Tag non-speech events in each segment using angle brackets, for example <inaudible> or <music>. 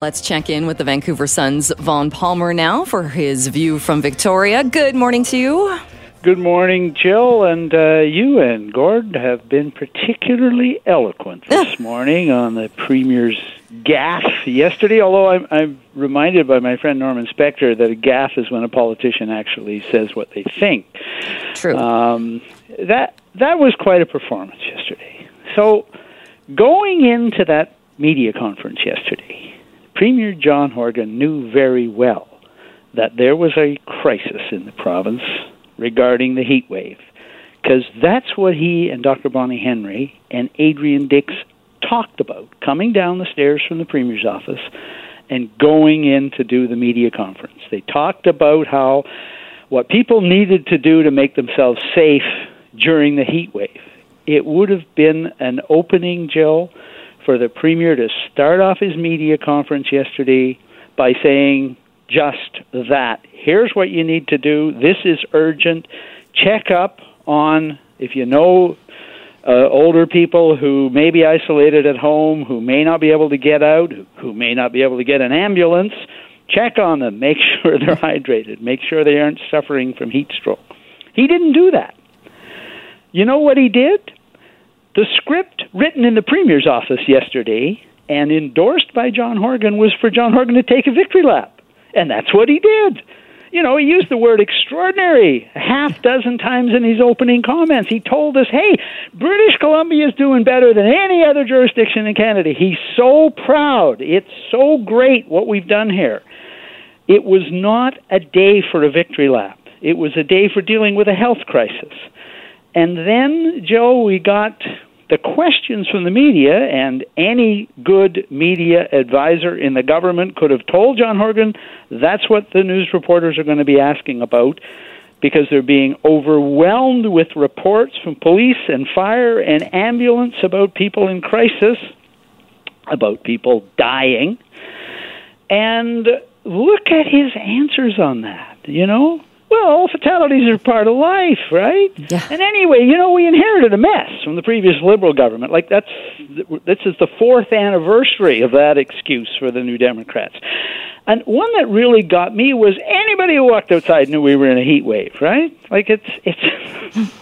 Let's check in with the Vancouver Sun's Vaughn Palmer now for his view from Victoria. Good morning to you. Good morning, Jill, and uh, you and Gord have been particularly eloquent <laughs> this morning on the Premier's gaffe yesterday. Although I'm, I'm reminded by my friend Norman Spector that a gaffe is when a politician actually says what they think. True. Um, that that was quite a performance yesterday. So, going into that media conference yesterday, Premier John Horgan knew very well that there was a crisis in the province regarding the heat wave, because that's what he and Dr. Bonnie Henry and Adrian Dix talked about coming down the stairs from the Premier's office and going in to do the media conference. They talked about how what people needed to do to make themselves safe during the heat wave. It would have been an opening, Jill, for the Premier to start off his media conference yesterday by saying just that. Here's what you need to do. This is urgent. Check up on, if you know uh, older people who may be isolated at home, who may not be able to get out, who may not be able to get an ambulance, check on them. Make <laughs> sure they're hydrated. Make sure they aren't suffering from heat stroke. He didn't do that. You know what he did? The script written in the Premier's office yesterday and endorsed by John Horgan was for John Horgan to take a victory lap. And that's what he did. You know, he used the word extraordinary a half dozen times in his opening comments. He told us, hey, British Columbia is doing better than any other jurisdiction in Canada. He's so proud. It's so great what we've done here. It was not a day for a victory lap, it was a day for dealing with a health crisis. And then, Joe, we got the questions from the media, and any good media advisor in the government could have told John Horgan that's what the news reporters are going to be asking about because they're being overwhelmed with reports from police and fire and ambulance about people in crisis, about people dying. And look at his answers on that, you know? Well, fatalities are part of life, right? Yeah. And anyway, you know, we inherited a mess from the previous Liberal government. Like that's this is the fourth anniversary of that excuse for the New Democrats. And one that really got me was anybody who walked outside knew we were in a heat wave, right? Like it's it's. <laughs>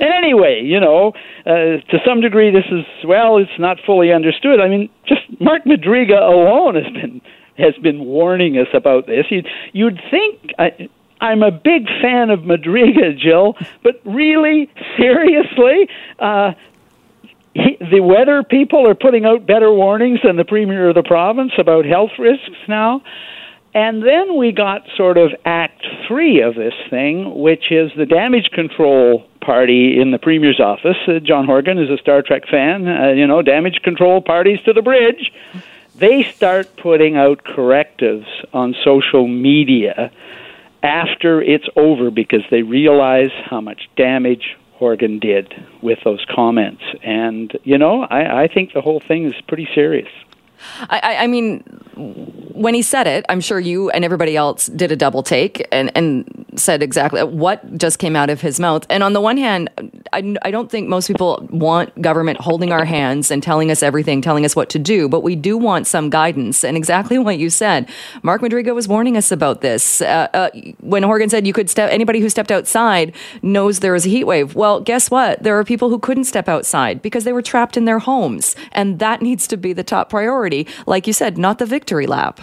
and anyway, you know, uh, to some degree, this is well, it's not fully understood. I mean, just Mark Madryga alone has been has been warning us about this. You'd, you'd think. I, I'm a big fan of Madryga, Jill, but really, seriously, uh, he, the weather people are putting out better warnings than the premier of the province about health risks now. And then we got sort of act three of this thing, which is the damage control party in the premier's office. Uh, John Horgan is a Star Trek fan. Uh, you know, damage control parties to the bridge. They start putting out correctives on social media after it's over because they realize how much damage Horgan did with those comments. And, you know, I, I think the whole thing is pretty serious. I, I, mean, when he said it, I'm sure you and everybody else did a double take and, and said exactly what just came out of his mouth. And on the one hand, I, I don't think most people want government holding our hands and telling us everything, telling us what to do, but we do want some guidance. And exactly what you said, Mark Madryga was warning us about this. Uh, uh, when Horgan said you could step, anybody who stepped outside knows there is a heat wave. Well, guess what? There are people who couldn't step outside because they were trapped in their homes. And that needs to be the top priority. Like you said, not the victory lap.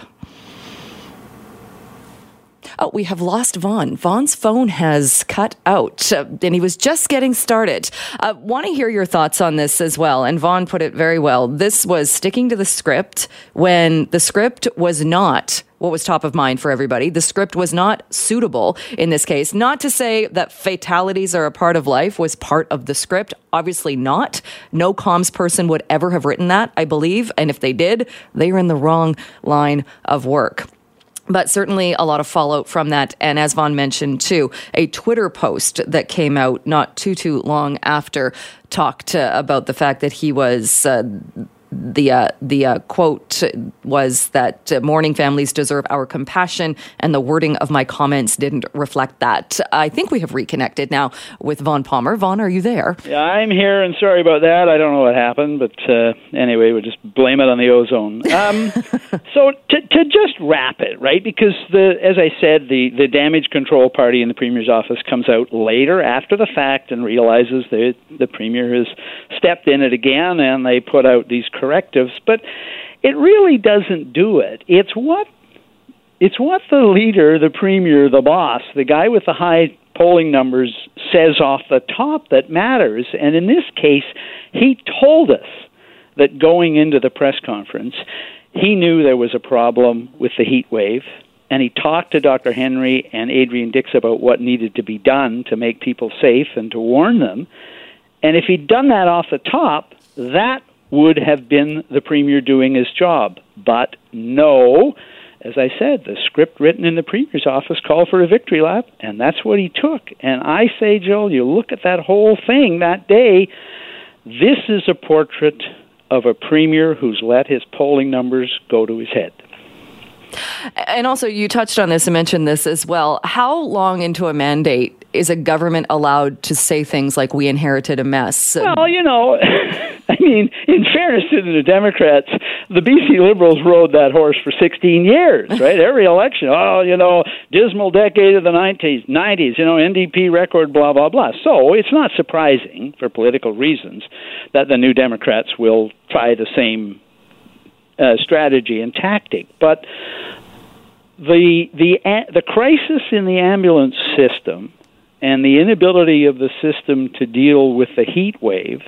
Oh, we have lost Vaughn. Vaughn's phone has cut out, uh, and he was just getting started. Uh, Want to hear your thoughts on this as well. And Vaughn put it very well. This was sticking to the script when the script was not what was top of mind for everybody. The script was not suitable in this case. Not to say that fatalities are a part of life was part of the script. Obviously not. No comms person would ever have written that, I believe. And if they did, they are in the wrong line of work but certainly a lot of fallout from that. And as Vaughn mentioned too, a Twitter post that came out not too, too long after talked uh, about the fact that he was uh, the uh, the uh, quote was that uh, mourning families deserve our compassion, and the wording of my comments didn't reflect that. I think we have reconnected now with Vaughn Palmer. Vaughn, are you there? Yeah, I'm here, and sorry about that. I don't know what happened, but uh, anyway, we'll just blame it on the ozone. Um, <laughs> so to, to just wrap it, right? Because the, as I said, the the damage control party in the premier's office comes out later after the fact and realizes that the premier has stepped in it again, and they put out these correctives. But it really doesn't do it. It's what it's what the leader, the premier, the boss, the guy with the high polling numbers says off the top that matters. And in this case, he told us that going into the press conference, he knew there was a problem with the heat wave. And he talked to Dr. Henry and Adrian Dix about what needed to be done to make people safe and to warn them. And if he'd done that off the top, that would have been the premier doing his job. But no, as I said, the script written in the premier's office called for a victory lap, and that's what he took. And I say, Joel, you look at that whole thing that day, this is a portrait of a premier who's let his polling numbers go to his head. And also, you touched on this and mentioned this as well. How long into a mandate is a government allowed to say things like, we inherited a mess? Well, you know, <laughs> I mean, in fairness to the Democrats, the BC Liberals rode that horse for 16 years, <laughs> right? Every election, oh, you know, dismal decade of the 90s, 90s, you know, NDP record, blah, blah, blah. So it's not surprising, for political reasons, that the New Democrats will try the same uh, strategy and tactic. But the the the crisis in the ambulance system and the inability of the system to deal with the heat wave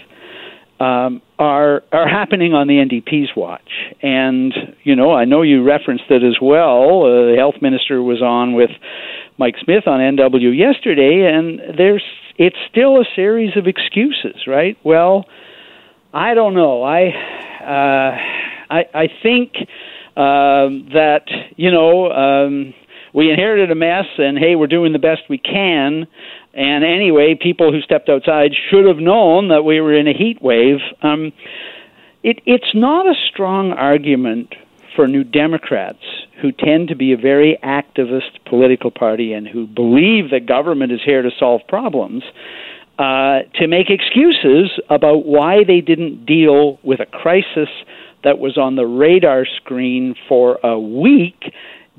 um, are are happening on the NDP's watch. And you know, I know you referenced it as well. Uh, the health minister was on with Mike Smith on NW yesterday, and there's it's still a series of excuses, right? Well, I don't know. I uh, I, I think um, that you know um, we inherited a mess, and hey, we're doing the best we can. And anyway, people who stepped outside should have known that we were in a heat wave. Um, it, it's not a strong argument for New Democrats who tend to be a very activist political party and who believe that government is here to solve problems. Uh, to make excuses about why they didn't deal with a crisis that was on the radar screen for a week.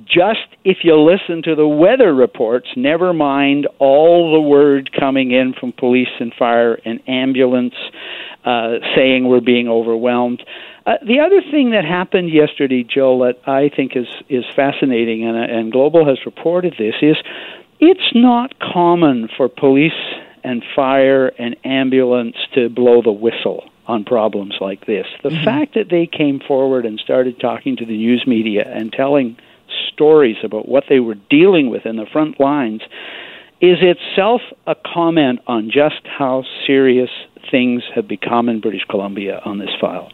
Just if you listen to the weather reports, never mind all the word coming in from police and fire and ambulance uh, saying we're being overwhelmed. Uh, the other thing that happened yesterday, Joe, that I think is is fascinating, and, and Global has reported this, is it's not common for police and fire and ambulance to blow the whistle on problems like this. The mm-hmm. fact that they came forward and started talking to the news media and telling stories about what they were dealing with in the front lines is itself a comment on just how serious things have become in British Columbia on this file.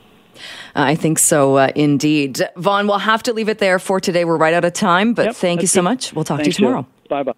I think so, uh, indeed. Vaughn, we'll have to leave it there for today. We're right out of time, but yep, thank you so much. We'll talk to you tomorrow. Bye bye.